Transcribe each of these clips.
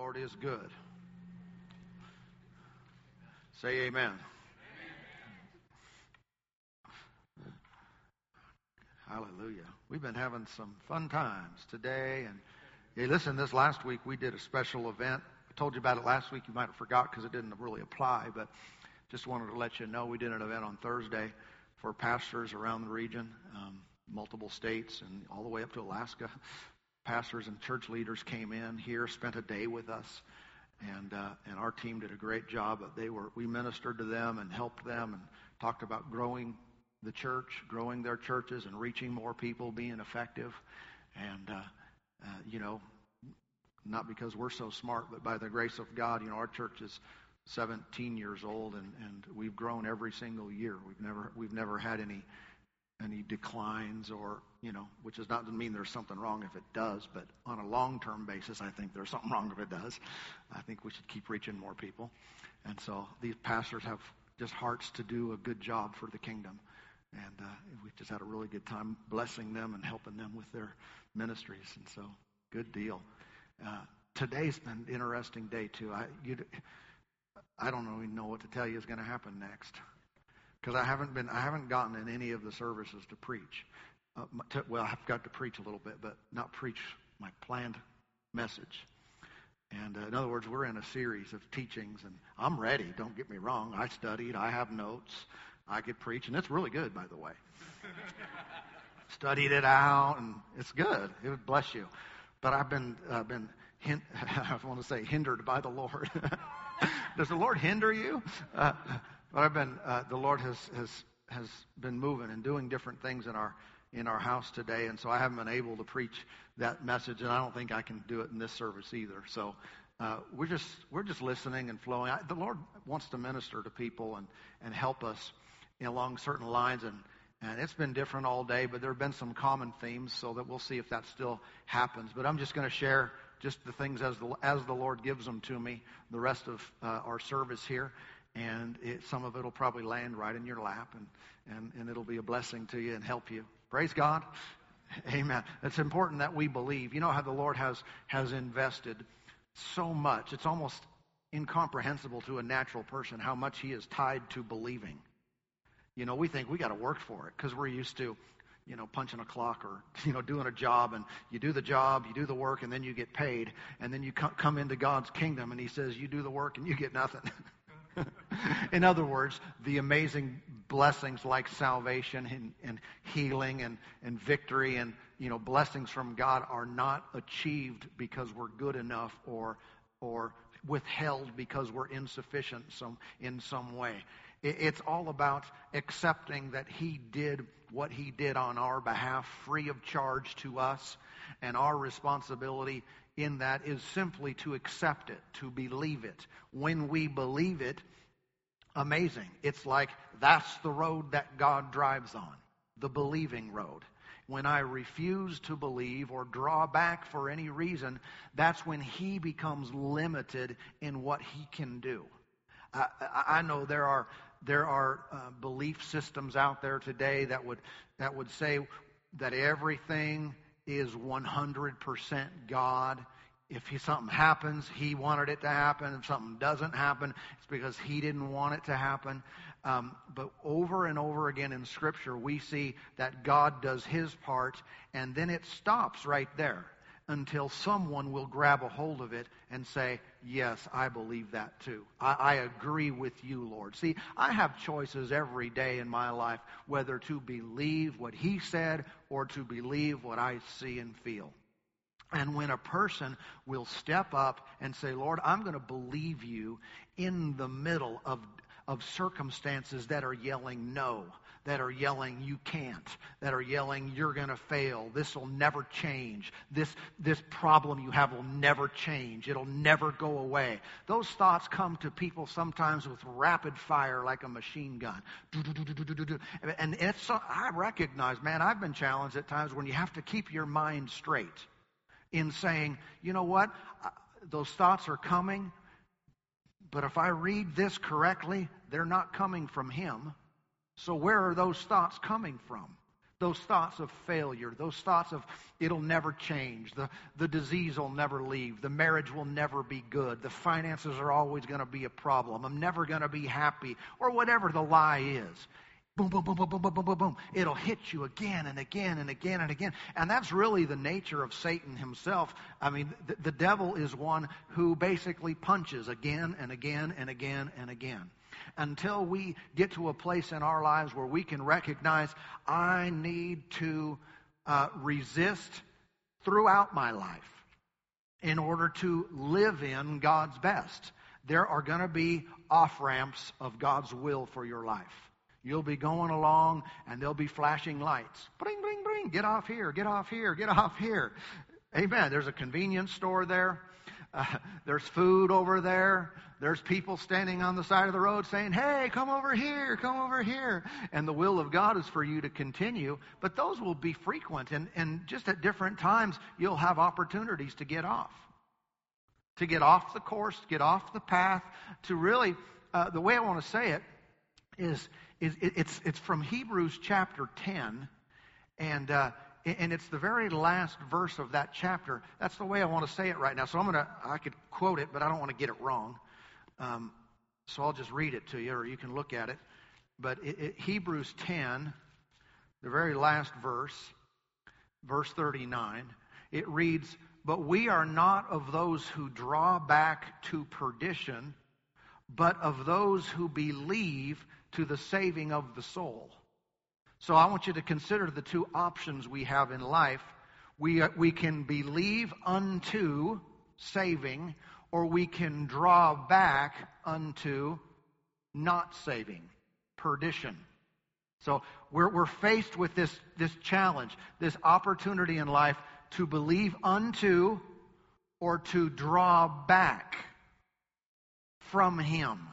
Lord is good. Say amen. Hallelujah. We've been having some fun times today. And hey, listen, this last week we did a special event. I told you about it last week. You might have forgot because it didn't really apply, but just wanted to let you know we did an event on Thursday for pastors around the region, um, multiple states, and all the way up to Alaska. Pastors and church leaders came in here, spent a day with us, and uh, and our team did a great job. They were we ministered to them and helped them and talked about growing the church, growing their churches and reaching more people, being effective. And, uh, uh, you know, not because we're so smart, but by the grace of God, you know, our church is 17 years old and, and we've grown every single year. We've never, we've never had any, any declines or, you know, which does not mean there's something wrong if it does, but on a long-term basis, I think there's something wrong if it does. I think we should keep reaching more people. And so these pastors have just hearts to do a good job for the kingdom. And uh, we just had a really good time blessing them and helping them with their ministries. And so, good deal. Uh, today's been an interesting day too. I I don't even know what to tell you is going to happen next because I haven't been I haven't gotten in any of the services to preach. Uh, to, well, I've got to preach a little bit, but not preach my planned message. And uh, in other words, we're in a series of teachings, and I'm ready. Don't get me wrong. I studied. I have notes. I could preach, and it's really good, by the way. Studied it out, and it's good. It would bless you. But I've been uh, been hin- I want to say hindered by the Lord. Does the Lord hinder you? Uh, but I've been uh, the Lord has has has been moving and doing different things in our in our house today, and so I haven't been able to preach that message, and I don't think I can do it in this service either. So uh, we're just we're just listening and flowing. I, the Lord wants to minister to people and and help us along certain lines, and, and it's been different all day, but there have been some common themes, so that we'll see if that still happens. But I'm just going to share just the things as the, as the Lord gives them to me, the rest of uh, our service here. And it, some of it will probably land right in your lap, and, and, and it'll be a blessing to you and help you. Praise God. Amen. It's important that we believe. You know how the Lord has, has invested so much. It's almost incomprehensible to a natural person how much he is tied to believing. You know, we think we got to work for it because we're used to, you know, punching a clock or, you know, doing a job and you do the job, you do the work, and then you get paid. And then you come into God's kingdom and He says, you do the work and you get nothing. In other words, the amazing blessings like salvation and, and healing and, and victory and, you know, blessings from God are not achieved because we're good enough or, or withheld because we're insufficient some, in some way. It's all about accepting that He did what He did on our behalf, free of charge to us, and our responsibility in that is simply to accept it, to believe it. When we believe it, amazing. It's like that's the road that God drives on, the believing road. When I refuse to believe or draw back for any reason, that's when He becomes limited in what He can do. I, I know there are there are uh, belief systems out there today that would that would say that everything is 100% God. If he, something happens, he wanted it to happen. If something doesn't happen, it's because he didn't want it to happen. Um, but over and over again in Scripture, we see that God does his part, and then it stops right there until someone will grab a hold of it and say, Yes, I believe that too. I, I, agree with you, Lord. See, I have choices every day in my life whether to believe what He said or to believe what I see and feel. And when a person will step up and say, Lord, I'm going to believe you in the middle of, of circumstances that are yelling no, that are yelling, you can't, that are yelling, you're going to fail. This will never change. This, this problem you have will never change. It'll never go away. Those thoughts come to people sometimes with rapid fire like a machine gun. And it's, I recognize, man, I've been challenged at times when you have to keep your mind straight in saying, you know what, those thoughts are coming, but if I read this correctly, they're not coming from him. So where are those thoughts coming from? Those thoughts of failure, those thoughts of it'll never change, the, the disease will never leave, the marriage will never be good, the finances are always going to be a problem, I'm never going to be happy, or whatever the lie is. Boom, boom, boom, boom, boom, boom, boom, boom, boom. It'll hit you again and again and again and again. And that's really the nature of Satan himself. I mean, the, the devil is one who basically punches again and again and again and again until we get to a place in our lives where we can recognize I need to uh, resist throughout my life in order to live in God's best. There are going to be off ramps of God's will for your life. You'll be going along and there'll be flashing lights. Bring, bring, bring. Get off here. Get off here. Get off here. Amen. There's a convenience store there. Uh, there's food over there. There's people standing on the side of the road saying, Hey, come over here, come over here. And the will of God is for you to continue, but those will be frequent. And, and just at different times, you'll have opportunities to get off. To get off the course, get off the path, to really, uh, the way I want to say it is, is it's, it's from Hebrews chapter 10. And, uh, and it's the very last verse of that chapter. That's the way I want to say it right now. So I'm going to, I could quote it, but I don't want to get it wrong. Um, so I'll just read it to you, or you can look at it. But it, it, Hebrews 10, the very last verse, verse 39, it reads, But we are not of those who draw back to perdition, but of those who believe to the saving of the soul. So I want you to consider the two options we have in life. We, uh, we can believe unto saving, or we can draw back unto not saving, perdition. So we're, we're faced with this, this challenge, this opportunity in life to believe unto or to draw back from Him.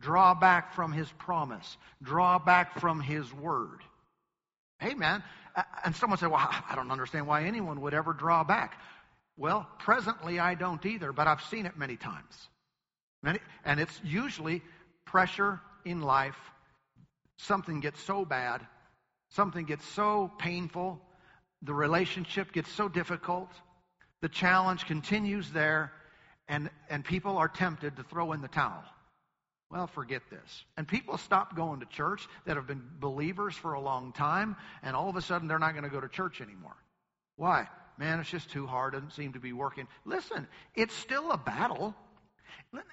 Draw back from His promise. Draw back from His word. Amen. And someone said, Well, I don't understand why anyone would ever draw back. Well, presently I don't either, but I've seen it many times. Many, and it's usually pressure in life. Something gets so bad, something gets so painful, the relationship gets so difficult, the challenge continues there, and, and people are tempted to throw in the towel. Well, forget this. And people stop going to church that have been believers for a long time, and all of a sudden they're not going to go to church anymore. Why? Man, it's just too hard. Doesn't seem to be working. Listen, it's still a battle.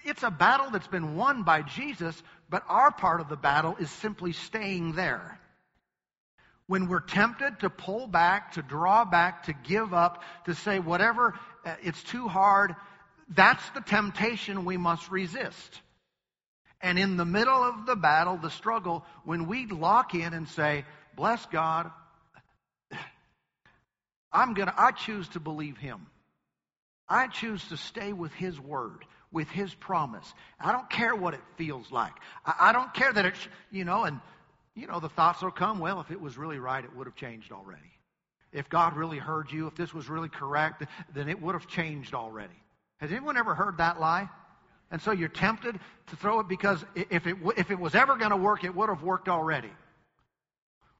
It's a battle that's been won by Jesus, but our part of the battle is simply staying there. When we're tempted to pull back, to draw back, to give up, to say whatever, uh, it's too hard, that's the temptation we must resist. And in the middle of the battle, the struggle, when we lock in and say, bless God, I'm gonna, I choose to believe Him. I choose to stay with His word, with His promise. I don't care what it feels like. I, I don't care that it's, you know, and, you know, the thoughts will come, well, if it was really right, it would have changed already. If God really heard you, if this was really correct, then it would have changed already. Has anyone ever heard that lie? And so you're tempted to throw it because if it, if it was ever going to work, it would have worked already.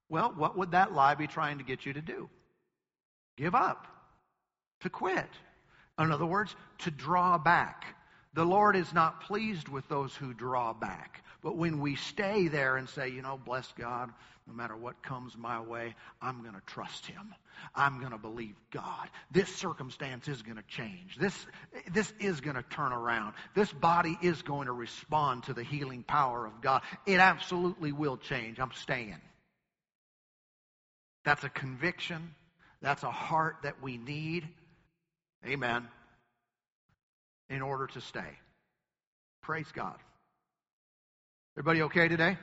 Well, what would that lie be trying to get you to do? Give up. To quit. In other words, to draw back. The Lord is not pleased with those who draw back. But when we stay there and say, you know, bless God, no matter what comes my way, I'm going to trust Him. I'm going to believe God. This circumstance is going to change. This, this is going to turn around. This body is going to respond to the healing power of God. It absolutely will change. I'm staying. That's a conviction. That's a heart that we need. Amen. In order to stay. Praise God. Everybody okay today?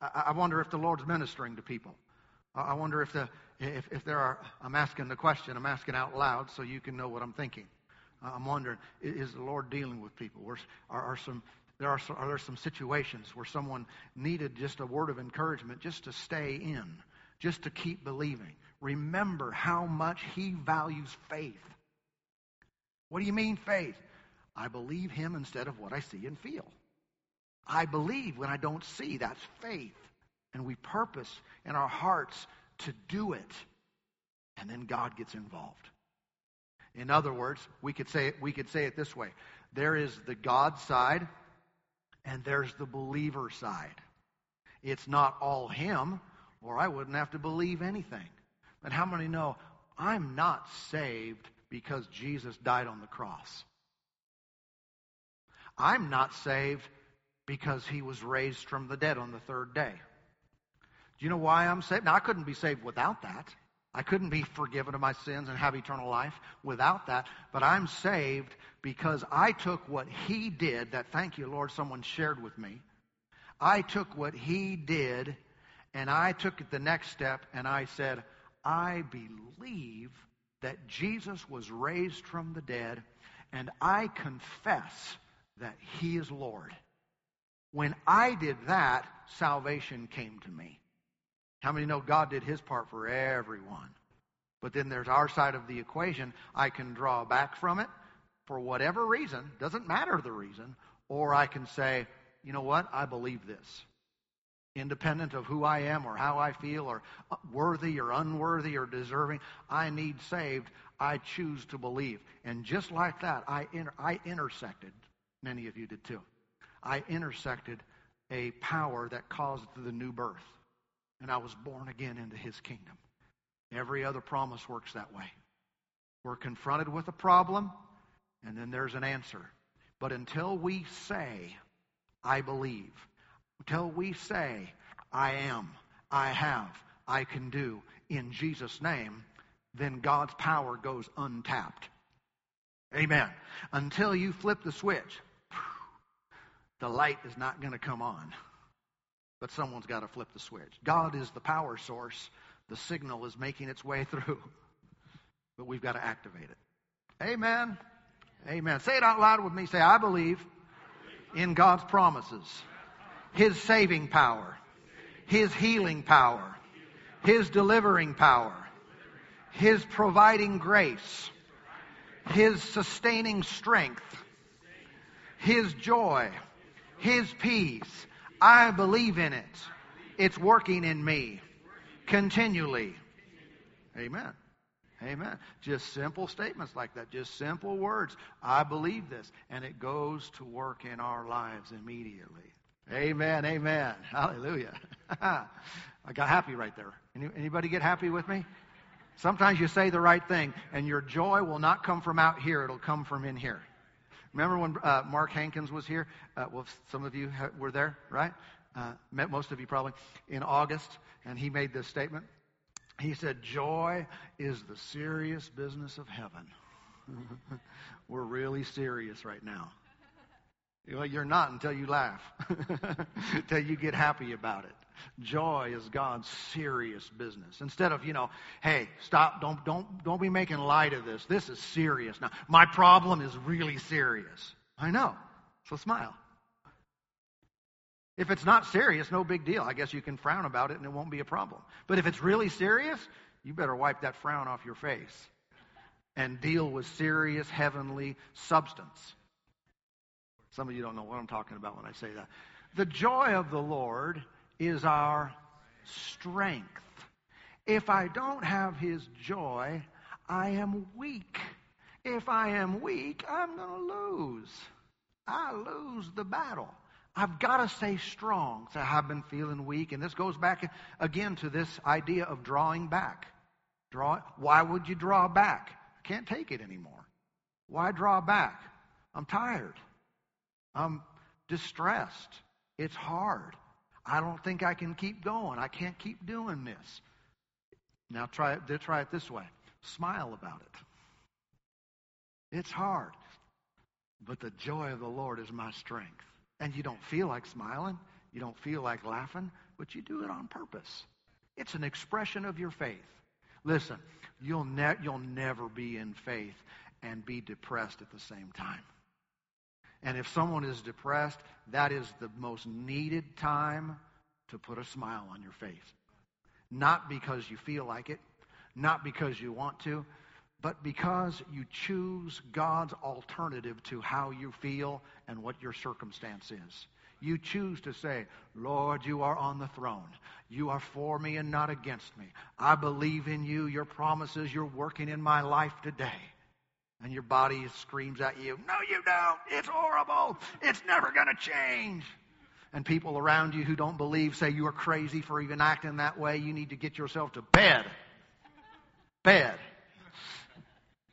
I, wonder if the Lord's ministering to people. I wonder if the if, if there are. I'm asking the question. I'm asking out loud so you can know what I'm thinking. I'm wondering: Is the Lord dealing with people? Are, are some there are, are there some situations where someone needed just a word of encouragement, just to stay in, just to keep believing? Remember how much He values faith. What do you mean faith? I believe Him instead of what I see and feel. I believe when I don't see. That's faith. And we purpose in our hearts to do it. And then God gets involved. In other words, we could say it, we could say it this way. There is the God side and there's the believer side. It's not all him or I wouldn't have to believe anything. But how many know I'm not saved because Jesus died on the cross? I'm not saved because he was raised from the dead on the third day. Do you know why I'm saved? Now, I couldn't be saved without that. I couldn't be forgiven of my sins and have eternal life without that. But I'm saved because I took what he did, that thank you, Lord, someone shared with me. I took what he did and I took it the next step and I said, I believe that Jesus was raised from the dead and I confess that he is Lord. When I did that, salvation came to me. How many know God did his part for everyone? But then there's our side of the equation. I can draw back from it for whatever reason, doesn't matter the reason, or I can say, you know what, I believe this. Independent of who I am or how I feel or uh, worthy or unworthy or deserving, I need saved. I choose to believe. And just like that, I, inter- I intersected. Many of you did too. I intersected a power that caused the new birth. And I was born again into his kingdom. Every other promise works that way. We're confronted with a problem, and then there's an answer. But until we say, I believe, until we say, I am, I have, I can do in Jesus' name, then God's power goes untapped. Amen. Until you flip the switch, the light is not going to come on. But someone's got to flip the switch. God is the power source. The signal is making its way through. But we've got to activate it. Amen. Amen. Say it out loud with me. Say, I believe in God's promises, His saving power, His healing power, His delivering power, His providing grace, His sustaining strength, His joy, His peace. I believe in it. It's working in me continually. Amen. Amen. Just simple statements like that, just simple words. I believe this. And it goes to work in our lives immediately. Amen. Amen. Hallelujah. I got happy right there. Anybody get happy with me? Sometimes you say the right thing, and your joy will not come from out here, it'll come from in here. Remember when uh, Mark Hankins was here? Uh, well, some of you were there, right? Uh, met most of you probably in August, and he made this statement. He said, Joy is the serious business of heaven. We're really serious right now. Well, you're not until you laugh, until you get happy about it. Joy is God's serious business. Instead of, you know, hey, stop, don't, don't, don't be making light of this. This is serious. Now, my problem is really serious. I know. So smile. If it's not serious, no big deal. I guess you can frown about it and it won't be a problem. But if it's really serious, you better wipe that frown off your face and deal with serious heavenly substance. Some of you don't know what I'm talking about when I say that. The joy of the Lord is our strength. If I don't have His joy, I am weak. If I am weak, I'm going to lose. I lose the battle. I've got to stay strong. So I've been feeling weak. And this goes back again to this idea of drawing back. Draw, why would you draw back? I can't take it anymore. Why draw back? I'm tired. I'm distressed. It's hard. I don't think I can keep going. I can't keep doing this. Now try it, try it this way. Smile about it. It's hard. But the joy of the Lord is my strength. And you don't feel like smiling, you don't feel like laughing, but you do it on purpose. It's an expression of your faith. Listen, you'll, ne- you'll never be in faith and be depressed at the same time. And if someone is depressed, that is the most needed time to put a smile on your face. Not because you feel like it, not because you want to, but because you choose God's alternative to how you feel and what your circumstance is. You choose to say, Lord, you are on the throne. You are for me and not against me. I believe in you, your promises, you're working in my life today. And your body screams at you, No, you don't. It's horrible. It's never going to change. And people around you who don't believe say you are crazy for even acting that way. You need to get yourself to bed. Bed.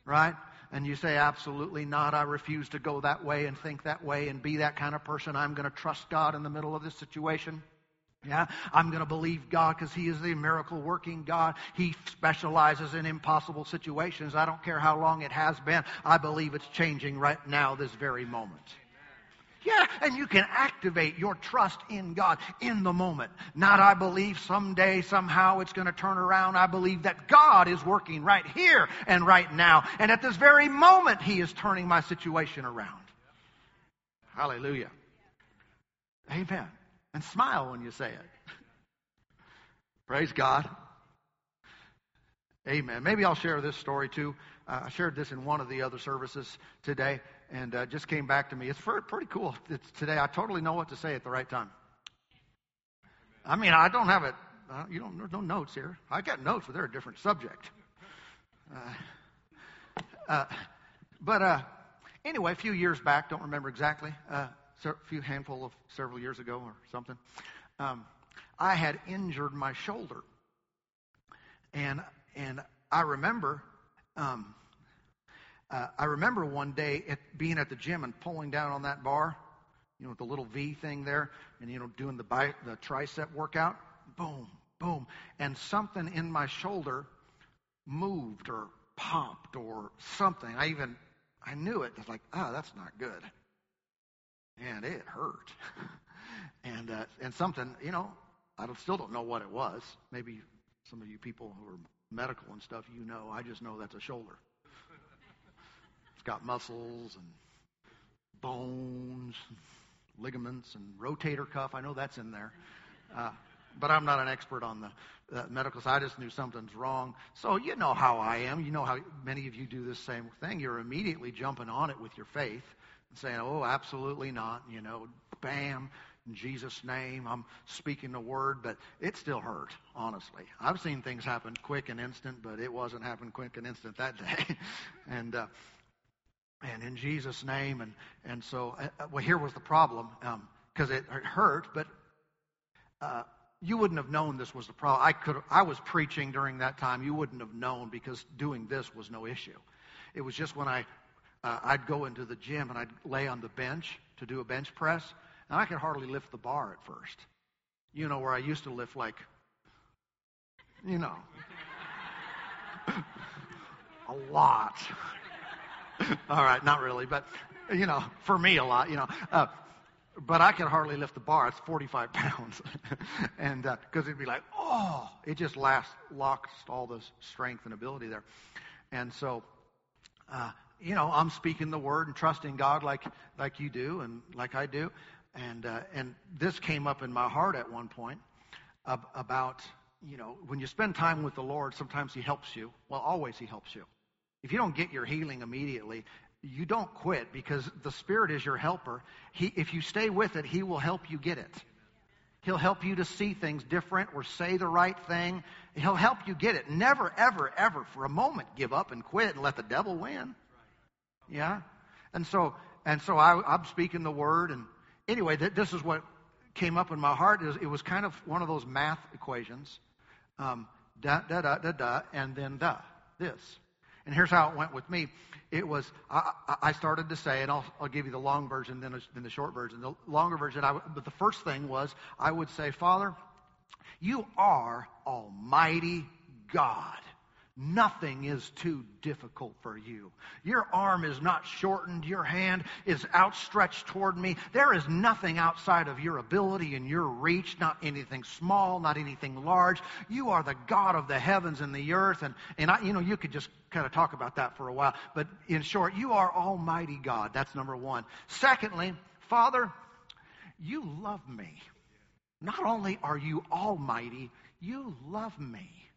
Right? And you say, absolutely not. I refuse to go that way and think that way and be that kind of person. I'm going to trust God in the middle of this situation. Yeah, I'm going to believe God because He is the miracle working God. He specializes in impossible situations. I don't care how long it has been. I believe it's changing right now, this very moment. Yeah, and you can activate your trust in God in the moment. Not, I believe someday, somehow it's going to turn around. I believe that God is working right here and right now. And at this very moment, He is turning my situation around. Hallelujah. Amen. And smile when you say it. Praise God. Amen. Maybe I'll share this story too. Uh, I shared this in one of the other services today and uh, just came back to me. It's pretty cool. It's today. I totally know what to say at the right time. I mean, I don't have it. Uh, you don't. There's no notes here. I got notes, but they're a different subject. Uh, uh but uh, anyway, a few years back, don't remember exactly. A few handful of several years ago or something. Um, I had injured my shoulder, and and I remember um, uh, I remember one day at, being at the gym and pulling down on that bar, you know, with the little V thing there, and you know, doing the bi- the tricep workout. Boom, boom, and something in my shoulder moved or popped or something. I even I knew it. It's like, oh, that's not good, and it hurt. and uh, and something, you know, I still don't know what it was. Maybe some of you people who are medical and stuff, you know. I just know that's a shoulder it's got muscles and bones, ligaments, and rotator cuff. I know that's in there. Uh, but I'm not an expert on the uh, medical side. I just knew something's wrong. So you know how I am. You know how many of you do this same thing. You're immediately jumping on it with your faith saying, oh, absolutely not. You know, bam, in Jesus' name, I'm speaking the word, but it still hurt, honestly. I've seen things happen quick and instant, but it wasn't happening quick and instant that day. and, uh, and in Jesus' name. And, and so, uh, uh well, here was the problem because um, it, it, hurt, but uh, you wouldn't have known this was the problem. I, could, I was preaching during that time. You wouldn't have known because doing this was no issue. It was just when I, uh, I'd go into the gym and I'd lay on the bench to do a bench press, and I could hardly lift the bar at first. You know, where I used to lift like, you know, a lot. All right, not really, but you know, for me a lot, you know. Uh, but I could hardly lift the bar. It's 45 pounds, and because uh, it'd be like, oh, it just last, lost all this strength and ability there, and so, uh, you know, I'm speaking the word and trusting God like like you do and like I do, and uh, and this came up in my heart at one point about you know when you spend time with the Lord, sometimes He helps you. Well, always He helps you. If you don't get your healing immediately, you don't quit because the Spirit is your helper. He, if you stay with it, He will help you get it. He'll help you to see things different or say the right thing. He'll help you get it. Never, ever, ever for a moment give up and quit and let the devil win. Yeah? And so, and so I, am speaking the word. And anyway, th- this is what came up in my heart. Was, it was kind of one of those math equations. Um, da, da, da, da, da, and then da. This. And here's how it went with me. It was, I, I started to say, and I'll, I'll give you the long version, then, then the short version. The longer version, I, but the first thing was, I would say, Father, you are Almighty God. Nothing is too difficult for you. Your arm is not shortened. Your hand is outstretched toward me. There is nothing outside of your ability and your reach, not anything small, not anything large. You are the God of the heavens and the earth. And, and I, you know, you could just kind of talk about that for a while. But in short, you are Almighty God. That's number one. Secondly, Father, you love me. Not only are you Almighty, you love me.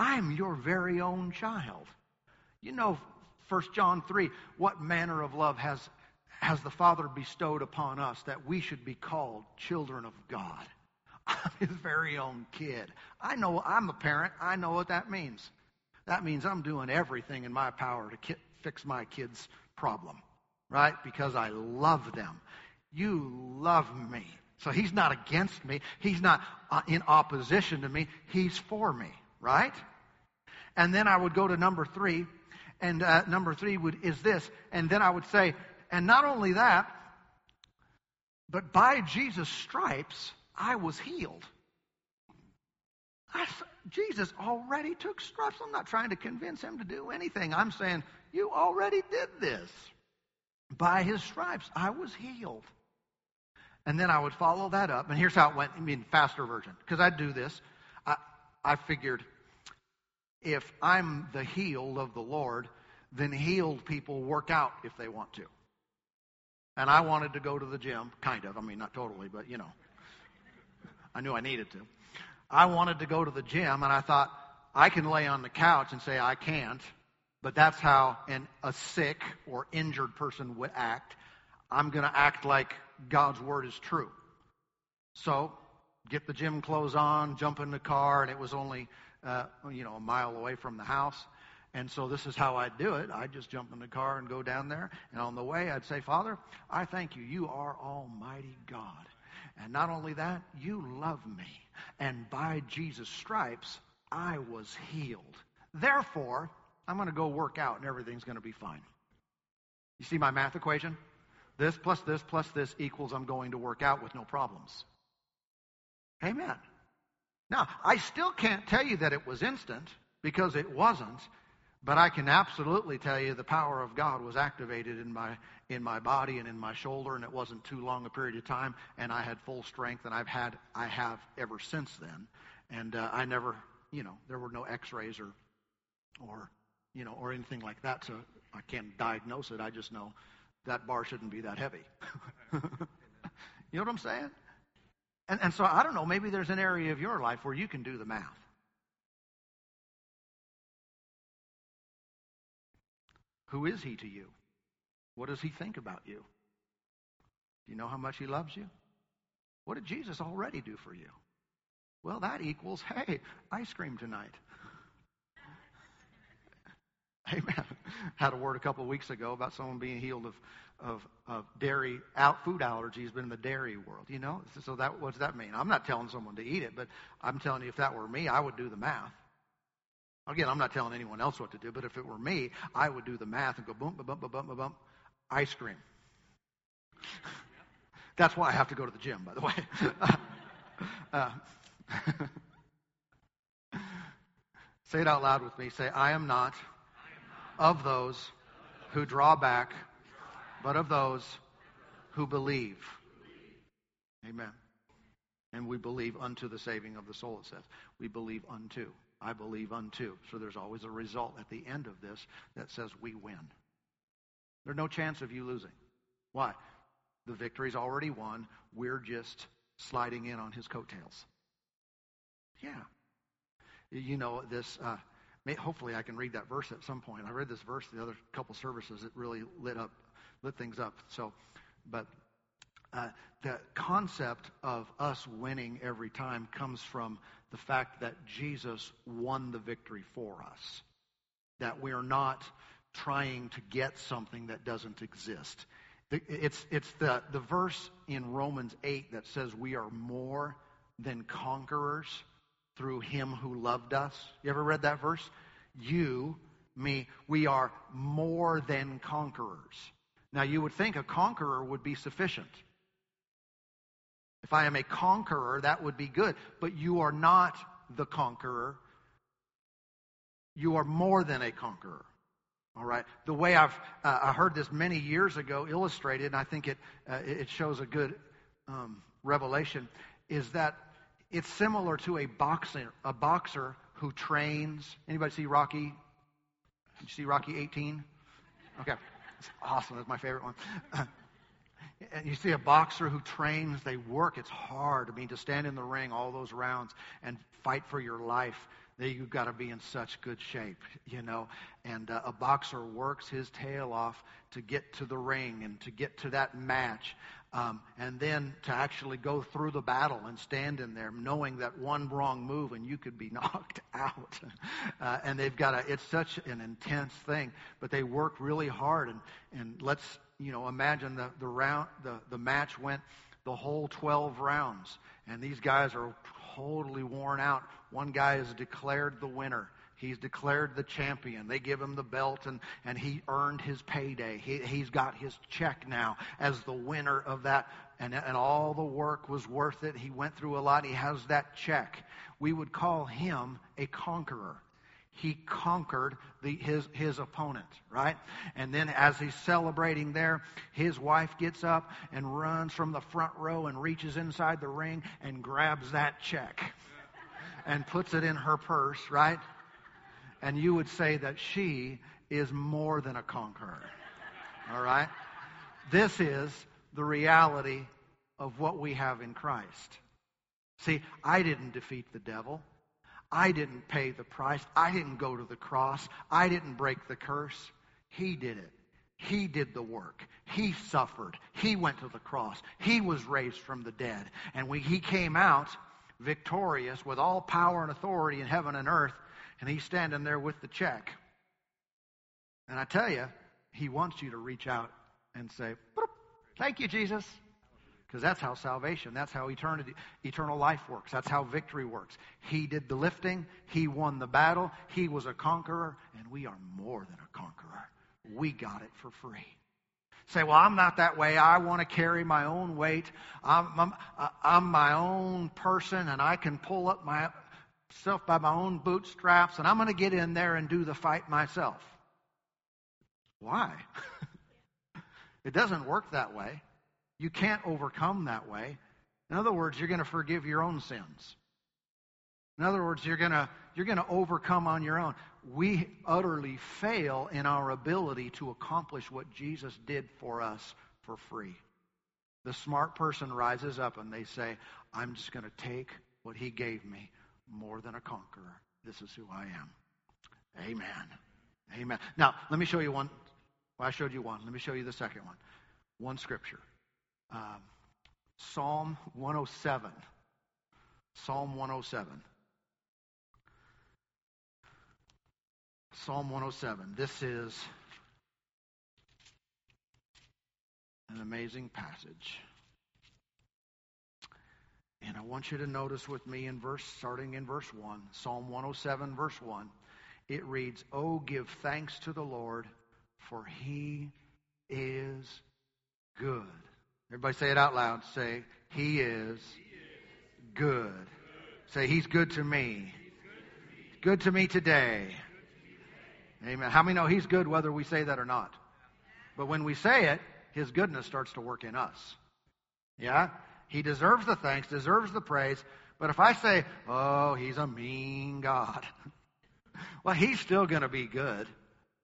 I'm your very own child. You know, 1 John 3, what manner of love has, has the Father bestowed upon us that we should be called children of God. I'm his very own kid. I know I'm a parent. I know what that means. That means I'm doing everything in my power to ki- fix my kids' problem, right? Because I love them. You love me. So he's not against me. He's not uh, in opposition to me. He's for me, right? And then I would go to number three, and uh, number three would, is this. And then I would say, and not only that, but by Jesus' stripes, I was healed. I, Jesus already took stripes. I'm not trying to convince him to do anything. I'm saying, you already did this. By his stripes, I was healed. And then I would follow that up. And here's how it went. I mean, faster version. Because I do this. I, I figured if I'm the healed of the Lord, then healed people work out if they want to. And I wanted to go to the gym, kind of. I mean, not totally, but you know. I knew I needed to. I wanted to go to the gym, and I thought, I can lay on the couch and say I can't, but that's how an, a sick or injured person would act. I'm going to act like God's word is true. So, get the gym clothes on, jump in the car, and it was only, uh, you know, a mile away from the house. And so this is how I'd do it. I'd just jump in the car and go down there. And on the way, I'd say, Father, I thank you. You are Almighty God. And not only that, you love me. And by Jesus' stripes, I was healed. Therefore, I'm going to go work out and everything's going to be fine. You see my math equation? This plus this plus this equals I'm going to work out with no problems. Amen. Now, I still can't tell you that it was instant because it wasn't, but I can absolutely tell you the power of God was activated in my in my body and in my shoulder, and it wasn't too long a period of time, and I had full strength, and I've had I have ever since then, and uh, I never, you know, there were no X-rays or or you know or anything like that, so I can't diagnose it. I just know that bar shouldn't be that heavy. you know what I'm saying? And, and so I don't know, maybe there's an area of your life where you can do the math. Who is he to you? What does he think about you? Do you know how much he loves you? What did Jesus already do for you? Well, that equals, hey, ice cream tonight. Amen. Had a word a couple of weeks ago about someone being healed of, of, of dairy, out food allergies, but in the dairy world. You know, so that what does that mean? I'm not telling someone to eat it, but I'm telling you, if that were me, I would do the math. Again, I'm not telling anyone else what to do, but if it were me, I would do the math and go boom, boom, boom, boom, boom, ice cream. That's why I have to go to the gym, by the way. uh, say it out loud with me. Say, I am not of those who draw back, but of those who believe. Amen. And we believe unto the saving of the soul, it says. We believe unto. I believe unto. So there's always a result at the end of this that says we win. There's no chance of you losing. Why? The victory's already won. We're just sliding in on his coattails. Yeah. You know, this, uh, hopefully, I can read that verse at some point. I read this verse the other couple services. It really lit up, lit things up. So, but uh, the concept of us winning every time comes from the fact that Jesus won the victory for us. That we are not trying to get something that doesn't exist. It's, it's the, the verse in Romans 8 that says we are more than conquerors through him who loved us. You ever read that verse? You, me, we are more than conquerors. Now, you would think a conqueror would be sufficient. If I am a conqueror, that would be good. But you are not the conqueror. You are more than a conqueror. All right. The way I've uh, I heard this many years ago illustrated, and I think it uh, it shows a good um, revelation, is that it's similar to a boxer, a boxer who trains. Anybody see Rocky? Did you see Rocky 18? Okay, it's awesome. That's my favorite one. and you see a boxer who trains. They work. It's hard. I mean, to stand in the ring all those rounds and fight for your life. you've got to be in such good shape, you know. And uh, a boxer works his tail off to get to the ring and to get to that match. Um, and then to actually go through the battle and stand in there knowing that one wrong move and you could be knocked out. Uh, and they've got a, it's such an intense thing, but they work really hard. And, and let's, you know, imagine the, the round, the, the match went the whole 12 rounds. And these guys are totally worn out. One guy is declared the winner. He's declared the champion. They give him the belt, and, and he earned his payday. He, he's got his check now as the winner of that, and, and all the work was worth it. He went through a lot. He has that check. We would call him a conqueror. He conquered the, his, his opponent, right? And then as he's celebrating there, his wife gets up and runs from the front row and reaches inside the ring and grabs that check and puts it in her purse, right? And you would say that she is more than a conqueror. All right? This is the reality of what we have in Christ. See, I didn't defeat the devil. I didn't pay the price. I didn't go to the cross. I didn't break the curse. He did it. He did the work. He suffered. He went to the cross. He was raised from the dead. And when he came out victorious with all power and authority in heaven and earth, and he's standing there with the check. And I tell you, he wants you to reach out and say, Thank you, Jesus. Because that's how salvation, that's how eternity, eternal life works. That's how victory works. He did the lifting, he won the battle, he was a conqueror, and we are more than a conqueror. We got it for free. Say, well, I'm not that way. I want to carry my own weight. I'm, I'm, I'm my own person, and I can pull up myself by my own bootstraps, and I'm going to get in there and do the fight myself. Why? it doesn't work that way. You can't overcome that way. In other words, you're going to forgive your own sins. In other words, you're going to you're going to overcome on your own. We utterly fail in our ability to accomplish what Jesus did for us for free. The smart person rises up and they say, I'm just going to take what he gave me more than a conqueror. This is who I am. Amen. Amen. Now, let me show you one. Well, I showed you one. Let me show you the second one. One scripture. Um, Psalm 107. Psalm 107. Psalm 107. This is an amazing passage. And I want you to notice with me in verse, starting in verse 1, Psalm 107, verse 1, it reads, Oh, give thanks to the Lord, for he is good. Everybody say it out loud. Say, He is good. Say, He's good to me. Good to me today. Amen. How many know He's good whether we say that or not? But when we say it, His goodness starts to work in us. Yeah? He deserves the thanks, deserves the praise. But if I say, oh, He's a mean God, well, He's still going to be good,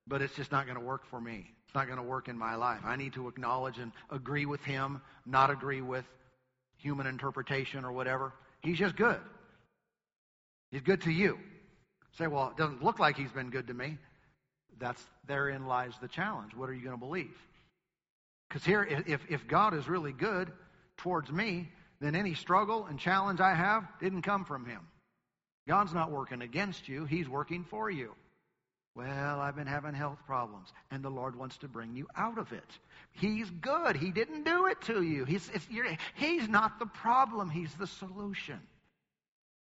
but it's just not going to work for me It's not going to work in my life. I need to acknowledge and agree with him, not agree with human interpretation or whatever. He's just good. He's good to you. Say, well, it doesn't look like he's been good to me. That's therein lies the challenge. What are you going to believe? Because here, if, if God is really good towards me, then any struggle and challenge I have didn't come from him. God's not working against you, he's working for you. Well, I've been having health problems, and the Lord wants to bring you out of it. He's good. He didn't do it to you. He's, he's not the problem, He's the solution.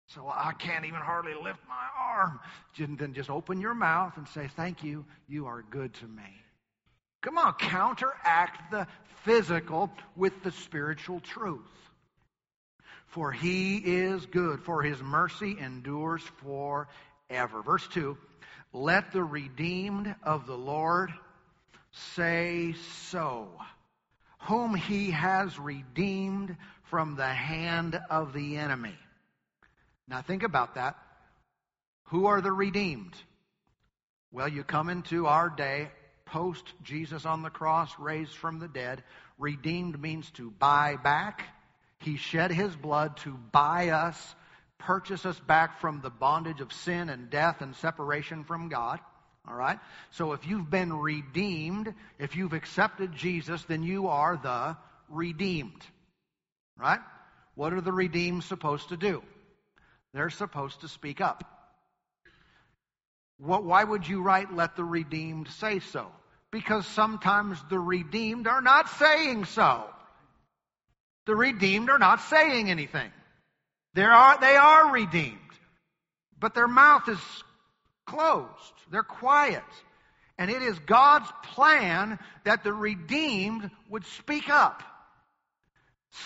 So I can't even hardly lift my arm. Then just open your mouth and say, Thank you. You are good to me. Come on, counteract the physical with the spiritual truth. For he is good, for his mercy endures forever. Verse 2 let the redeemed of the Lord say so, whom he has redeemed from the hand of the enemy. Now think about that. Who are the redeemed? Well, you come into our day post Jesus on the cross, raised from the dead. Redeemed means to buy back. He shed his blood to buy us purchase us back from the bondage of sin and death and separation from God. All right? So if you've been redeemed, if you've accepted Jesus, then you are the redeemed. Right? What are the redeemed supposed to do? They're supposed to speak up. What, why would you write, let the redeemed say so? Because sometimes the redeemed are not saying so. The redeemed are not saying anything. They are, they are redeemed. But their mouth is closed. They're quiet. And it is God's plan that the redeemed would speak up.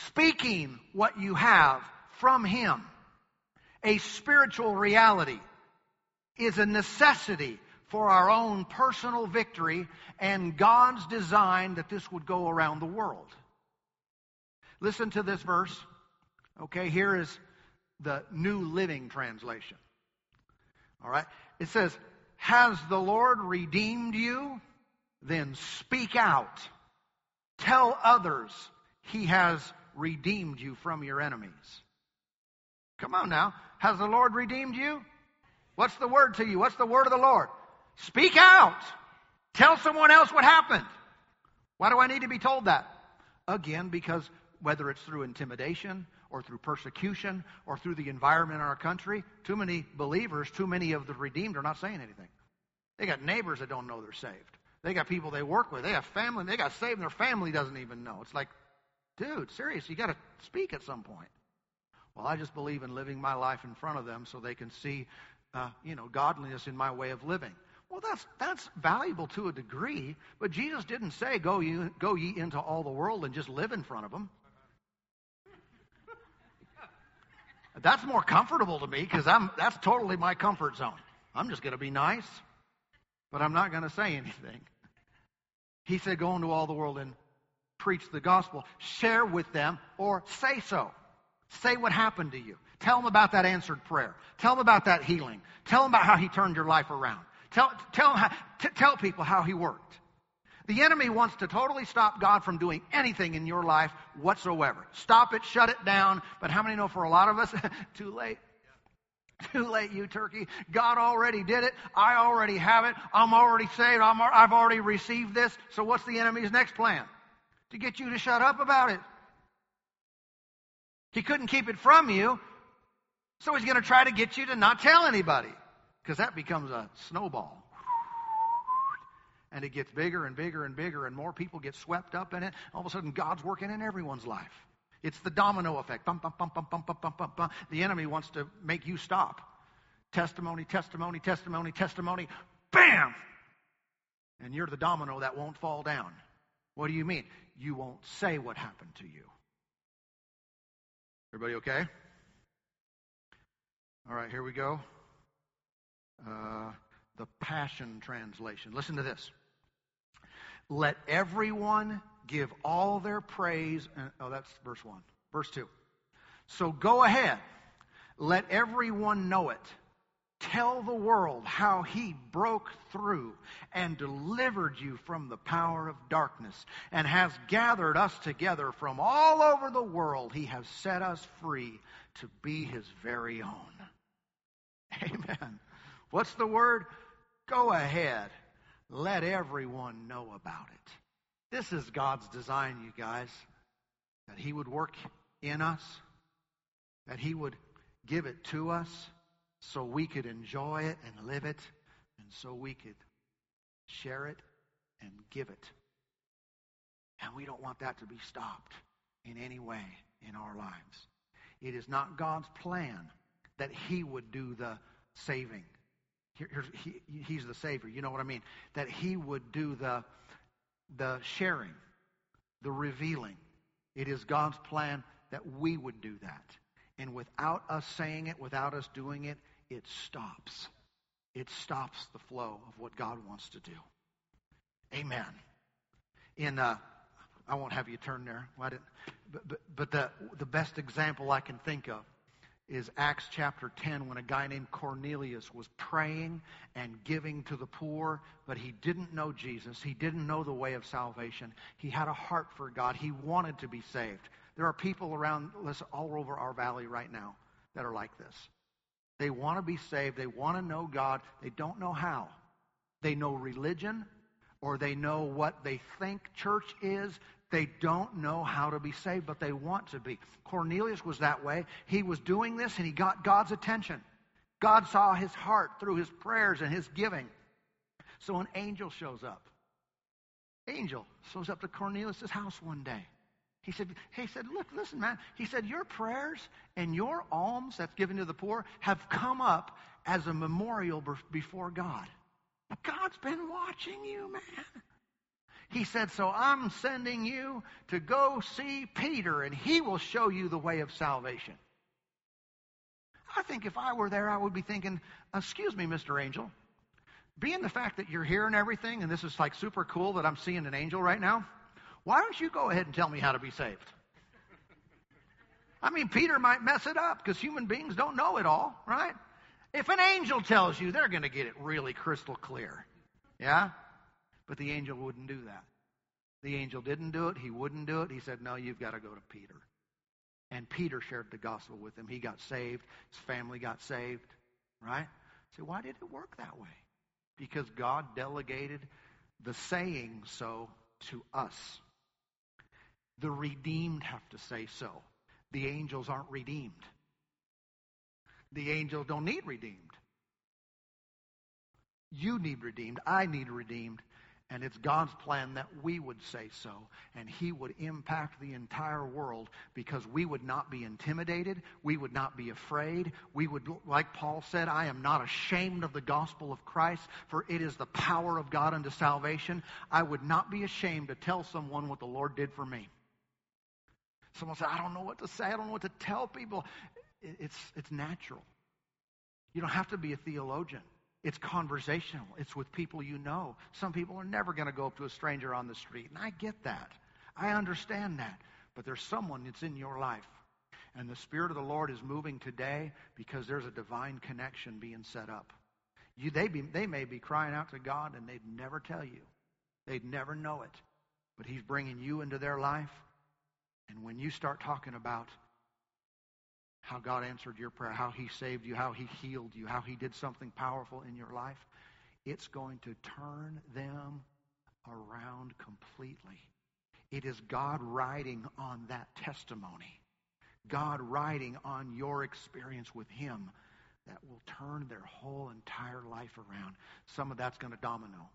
Speaking what you have from Him. A spiritual reality is a necessity for our own personal victory and God's design that this would go around the world. Listen to this verse. Okay, here is the New Living Translation. All right. It says, Has the Lord redeemed you? Then speak out. Tell others he has redeemed you from your enemies. Come on now. Has the Lord redeemed you? What's the word to you? What's the word of the Lord? Speak out. Tell someone else what happened. Why do I need to be told that? Again, because whether it's through intimidation or through persecution or through the environment in our country, too many believers, too many of the redeemed are not saying anything. They got neighbors that don't know they're saved. They got people they work with. They have family. They got saved and their family doesn't even know. It's like, dude, serious, you got to speak at some point. Well, I just believe in living my life in front of them so they can see, uh, you know, godliness in my way of living. Well, that's that's valuable to a degree, but Jesus didn't say, "Go ye, go ye into all the world and just live in front of them." That's more comfortable to me because I'm that's totally my comfort zone. I'm just going to be nice, but I'm not going to say anything. He said, "Go into all the world and preach the gospel. Share with them, or say so. Say what happened to you. Tell them about that answered prayer. Tell them about that healing. Tell them about how He turned your life around. Tell tell t- tell people how He worked." The enemy wants to totally stop God from doing anything in your life whatsoever. Stop it, shut it down. But how many know for a lot of us, too late? Too late, you turkey. God already did it. I already have it. I'm already saved. I'm, I've already received this. So what's the enemy's next plan? To get you to shut up about it. He couldn't keep it from you. So he's going to try to get you to not tell anybody. Because that becomes a snowball and it gets bigger and bigger and bigger, and more people get swept up in it. All of a sudden, God's working in everyone's life. It's the domino effect. Bum, bum, bum, bum, bum, bum, bum, bum, bum. The enemy wants to make you stop. Testimony, testimony, testimony, testimony. Bam! And you're the domino that won't fall down. What do you mean? You won't say what happened to you. Everybody okay? All right, here we go. Uh, the Passion Translation. Listen to this. Let everyone give all their praise. And, oh, that's verse 1. Verse 2. So go ahead. Let everyone know it. Tell the world how he broke through and delivered you from the power of darkness and has gathered us together from all over the world. He has set us free to be his very own. Amen. What's the word? Go ahead. Let everyone know about it. This is God's design, you guys. That He would work in us, that He would give it to us so we could enjoy it and live it, and so we could share it and give it. And we don't want that to be stopped in any way in our lives. It is not God's plan that He would do the saving. Here, he, he's the Savior. You know what I mean? That He would do the, the sharing, the revealing. It is God's plan that we would do that. And without us saying it, without us doing it, it stops. It stops the flow of what God wants to do. Amen. In uh, I won't have you turn there. But, but, but the, the best example I can think of is Acts chapter 10 when a guy named Cornelius was praying and giving to the poor, but he didn't know Jesus. He didn't know the way of salvation. He had a heart for God. He wanted to be saved. There are people around us all over our valley right now that are like this. They want to be saved. They want to know God. They don't know how. They know religion or they know what they think church is. They don't know how to be saved, but they want to be. Cornelius was that way. He was doing this and he got God's attention. God saw his heart through his prayers and his giving. So an angel shows up. Angel shows up to Cornelius' house one day. He said, he said, look, listen, man. He said, your prayers and your alms that's given to the poor have come up as a memorial before God. God's been watching you, man. He said, so I'm sending you to go see Peter and he will show you the way of salvation. I think if I were there, I would be thinking, excuse me, Mr. Angel. Being the fact that you're here and everything, and this is like super cool that I'm seeing an angel right now, why don't you go ahead and tell me how to be saved? I mean, Peter might mess it up because human beings don't know it all, right? If an angel tells you, they're going to get it really crystal clear. Yeah? But the angel wouldn't do that. The angel didn't do it. He wouldn't do it. He said, No, you've got to go to Peter. And Peter shared the gospel with him. He got saved. His family got saved. Right? So why did it work that way? Because God delegated the saying so to us. The redeemed have to say so. The angels aren't redeemed. The angels don't need redeemed. You need redeemed. I need redeemed. And it's God's plan that we would say so. And He would impact the entire world because we would not be intimidated. We would not be afraid. We would, like Paul said, I am not ashamed of the gospel of Christ, for it is the power of God unto salvation. I would not be ashamed to tell someone what the Lord did for me. Someone said, I don't know what to say. I don't know what to tell people. It's, it's natural. You don't have to be a theologian. It's conversational. It's with people you know. Some people are never going to go up to a stranger on the street, and I get that. I understand that. But there's someone that's in your life. And the Spirit of the Lord is moving today because there's a divine connection being set up. You, they, be, they may be crying out to God and they'd never tell you. They'd never know it. But He's bringing you into their life and when you start talking about how God answered your prayer, how He saved you, how He healed you, how He did something powerful in your life, it's going to turn them around completely. It is God riding on that testimony, God riding on your experience with Him that will turn their whole entire life around. Some of that's going to domino.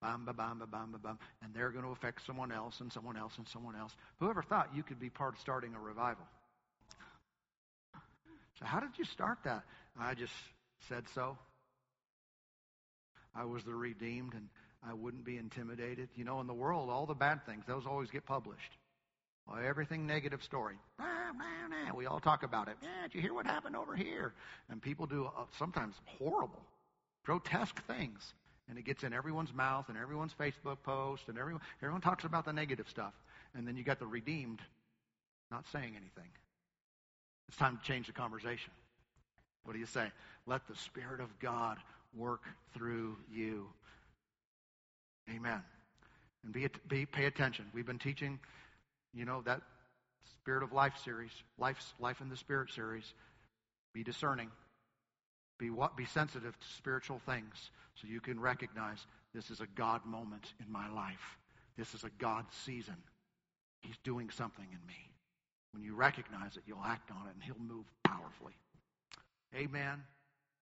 Bam, ba, bam, ba, bam, ba, bam. And they're going to affect someone else and someone else and someone else. Whoever thought you could be part of starting a revival? So, how did you start that? I just said so. I was the redeemed and I wouldn't be intimidated. You know, in the world, all the bad things, those always get published. Well, everything negative story. We all talk about it. Yeah, did you hear what happened over here? And people do uh, sometimes horrible, grotesque things and it gets in everyone's mouth and everyone's Facebook post and everyone everyone talks about the negative stuff. And then you got the redeemed not saying anything. It's time to change the conversation. What do you say? Let the Spirit of God work through you. Amen. And be, be pay attention. We've been teaching, you know, that Spirit of Life series, Life, Life in the Spirit series. Be discerning. Be what? Be sensitive to spiritual things so you can recognize this is a God moment in my life. This is a God season. He's doing something in me. When you recognize it, you'll act on it and he'll move powerfully. Amen.